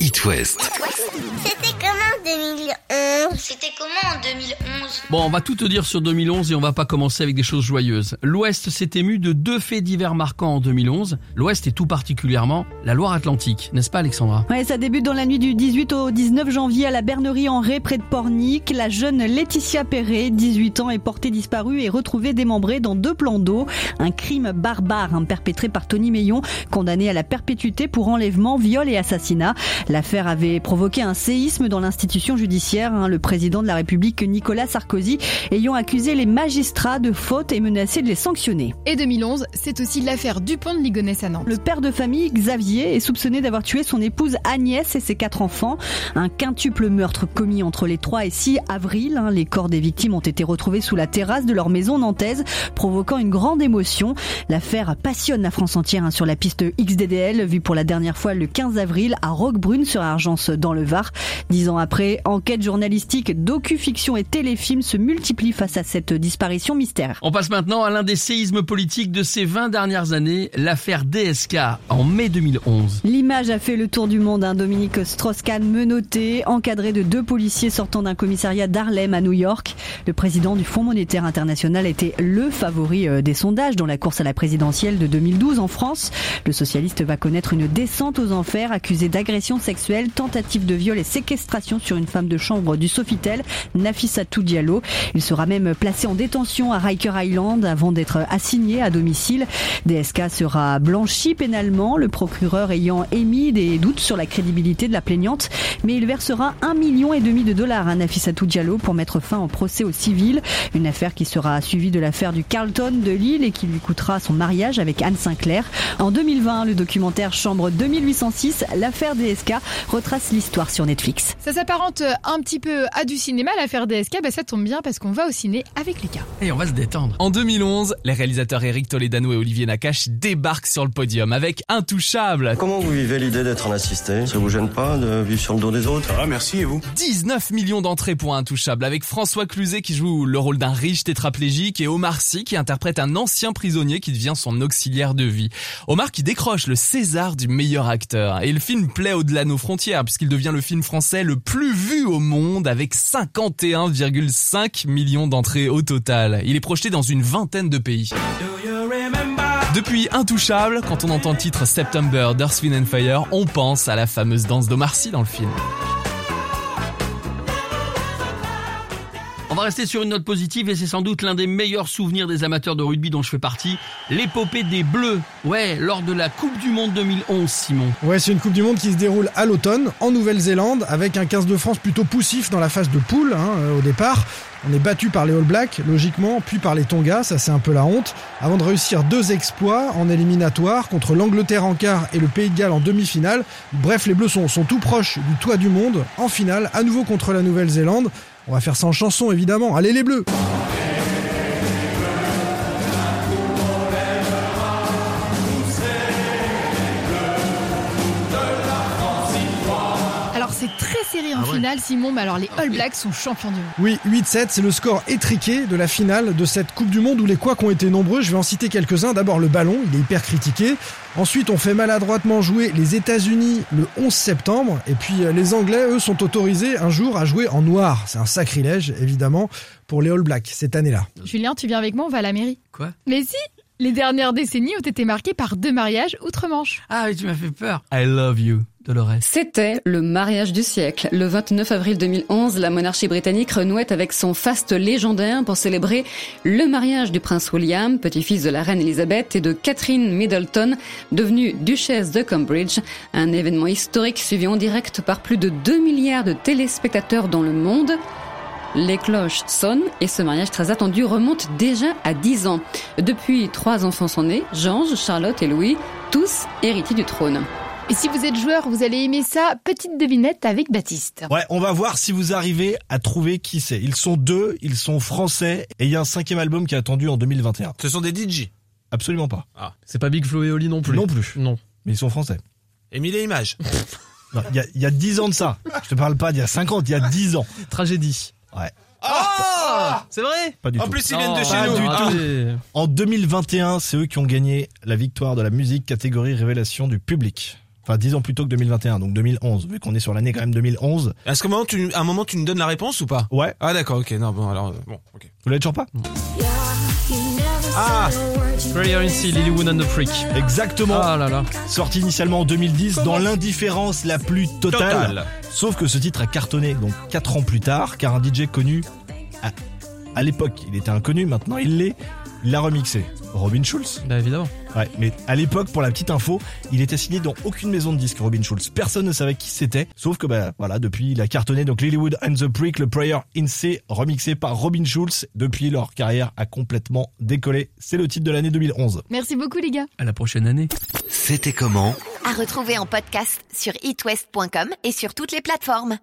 It West. C'était comment en 2011 C'était comment en 2011 Bon, on va tout te dire sur 2011 et on va pas commencer avec des choses joyeuses. L'Ouest s'est ému de deux faits divers marquants en 2011. L'Ouest et tout particulièrement la Loire-Atlantique, n'est-ce pas Alexandra? Ouais, ça débute dans la nuit du 18 au 19 janvier à la Bernerie en Ré près de Pornic. La jeune Laetitia Perret, 18 ans, est portée disparue et retrouvée démembrée dans deux plans d'eau. Un crime barbare hein, perpétré par Tony Meillon, condamné à la perpétuité pour enlèvement, viol et assassinat. L'affaire avait provoqué un séisme dans l'institution judiciaire. hein. Le président de la République, Nicolas Sarkozy, ayant accusé les magistrats de faute et menacé de les sanctionner. Et 2011, c'est aussi l'affaire Dupont de Ligonnès à Nantes. Le père de famille, Xavier, est soupçonné d'avoir tué son épouse Agnès et ses quatre enfants. Un quintuple meurtre commis entre les 3 et 6 avril. hein. Les corps des victimes ont été retrouvés sous la terrasse de leur maison nantaise, provoquant une grande émotion. L'affaire passionne la France entière hein, sur la piste XDDL, vue pour la dernière fois le 15 avril à Roquebrune sur Argence dans le Var. Dix ans après, enquête journalistique, docu-fiction et téléfilm se multiplient face à cette disparition mystère. On passe maintenant à l'un des séismes politiques de ces 20 dernières années, l'affaire DSK en mai 2011. L'image a fait le tour du monde. Hein. Dominique Strauss-Kahn menotté, encadré de deux policiers sortant d'un commissariat d'Harlem à New York. Le président du Fonds monétaire international était le favori euh, des sondages dans la course à la présidentielle de 2012 en France. Le socialiste va connaître une descente aux enfers, accusé d'agression tentative de viol et séquestration sur une femme de chambre du Sofitel, Nafissatou Diallo. Il sera même placé en détention à Riker Island avant d'être assigné à domicile. DSK sera blanchi pénalement, le procureur ayant émis des doutes sur la crédibilité de la plaignante, mais il versera un million et demi de dollars à Nafissatou Diallo pour mettre fin au procès au civil, une affaire qui sera suivie de l'affaire du Carlton de Lille et qui lui coûtera son mariage avec Anne Sinclair. En 2020, le documentaire Chambre 2806, l'affaire DSK, retrace l'histoire sur Netflix. Ça s'apparente un petit peu à du cinéma, l'affaire DSK, bah ça tombe bien parce qu'on va au ciné avec les gars. Et on va se détendre. En 2011, les réalisateurs Eric Toledano et Olivier Nakache débarquent sur le podium avec Intouchable. Comment vous vivez l'idée d'être un assisté? Ça vous gêne pas de vivre sur le dos des autres? Ah merci et vous? 19 millions d'entrées pour Intouchable avec François Cluzet qui joue le rôle d'un riche tétraplégique et Omar Sy qui interprète un ancien prisonnier qui devient son auxiliaire de vie. Omar qui décroche le César du meilleur acteur et le film plaît au-delà de nos frontières puisqu'il devient le film français le plus vu au monde avec 51,5 millions d'entrées au total. Il est projeté dans une vingtaine de pays. Depuis Intouchable, quand on entend le titre September d'Earth, and Fire, on pense à la fameuse danse d'Omar Sy dans le film. Va rester sur une note positive et c'est sans doute l'un des meilleurs souvenirs des amateurs de rugby dont je fais partie, l'épopée des Bleus. Ouais, lors de la Coupe du Monde 2011, Simon. Ouais, c'est une Coupe du Monde qui se déroule à l'automne, en Nouvelle-Zélande, avec un 15 de France plutôt poussif dans la phase de poule hein, euh, au départ. On est battu par les All Blacks, logiquement, puis par les Tonga, ça c'est un peu la honte, avant de réussir deux exploits en éliminatoire contre l'Angleterre en quart et le Pays de Galles en demi-finale. Bref, les Bleus sont, sont tout proches du toit du monde, en finale, à nouveau contre la Nouvelle-Zélande. On va faire ça en chanson évidemment. Allez les Bleus c'est très serré en finale, Simon, mais alors les All Blacks sont champions du monde. Oui, 8-7, c'est le score étriqué de la finale de cette Coupe du Monde où les couacs ont été nombreux. Je vais en citer quelques-uns. D'abord le ballon, il est hyper critiqué. Ensuite, on fait maladroitement jouer les États-Unis le 11 septembre. Et puis euh, les Anglais, eux, sont autorisés un jour à jouer en noir. C'est un sacrilège, évidemment, pour les All Blacks cette année-là. Julien, tu viens avec moi, on va à la mairie. Quoi? Mais si Les dernières décennies ont été marquées par deux mariages outre-Manche. Ah oui, tu m'as fait peur. I love you, C'était le mariage du siècle. Le 29 avril 2011, la monarchie britannique renouait avec son faste légendaire pour célébrer le mariage du prince William, petit-fils de la reine Elisabeth, et de Catherine Middleton, devenue duchesse de Cambridge. Un événement historique suivi en direct par plus de 2 milliards de téléspectateurs dans le monde. Les cloches sonnent et ce mariage très attendu remonte déjà à 10 ans. Depuis, trois enfants sont nés, Georges, Charlotte et Louis, tous héritiers du trône. Et si vous êtes joueur, vous allez aimer ça. Petite devinette avec Baptiste. Ouais, on va voir si vous arrivez à trouver qui c'est. Ils sont deux, ils sont français, et il y a un cinquième album qui est attendu en 2021. Ce sont des DJ. Absolument pas. C'est pas Big Flo et Oli non plus. Non plus. Non. Mais ils sont français. Émile et Images. Non, Il y a, il y a 10 ans de ça. Je te parle pas d'il y a 50, il y a 10 ans. Tragédie. Ouais. Ah C'est vrai Pas du En tout. plus, ils viennent de chez pas nous. du Ah. tout. En 2021, c'est eux qui ont gagné la victoire de la musique catégorie révélation du public. Enfin, 10 ans plus tôt que 2021, donc 2011, vu qu'on est sur l'année quand même 2011. Est-ce qu'à un moment, tu, à un moment, tu nous donnes la réponse ou pas? Ouais. Ah d'accord, ok. Non, bon, alors, euh, bon, ok. Vous l'avez toujours pas? Ah Prayer in Sea, Lilywood and the Freak. Exactement. Ah là là. Sorti initialement en 2010 dans l'indifférence la plus totale. Total. Sauf que ce titre a cartonné donc 4 ans plus tard car un DJ connu à, à l'époque, il était inconnu, maintenant il l'est, il l'a remixé. Robin Schulz. Bah évidemment. Ouais, mais à l'époque, pour la petite info, il était signé dans aucune maison de disques, Robin Schulz. Personne ne savait qui c'était, sauf que bah voilà, depuis il a cartonné donc Lilywood and the Prick, le Prayer in C, remixé par Robin Schulz. Depuis leur carrière a complètement décollé. C'est le titre de l'année 2011. Merci beaucoup les gars. À la prochaine année. C'était comment? À retrouver en podcast sur itwest.com et sur toutes les plateformes.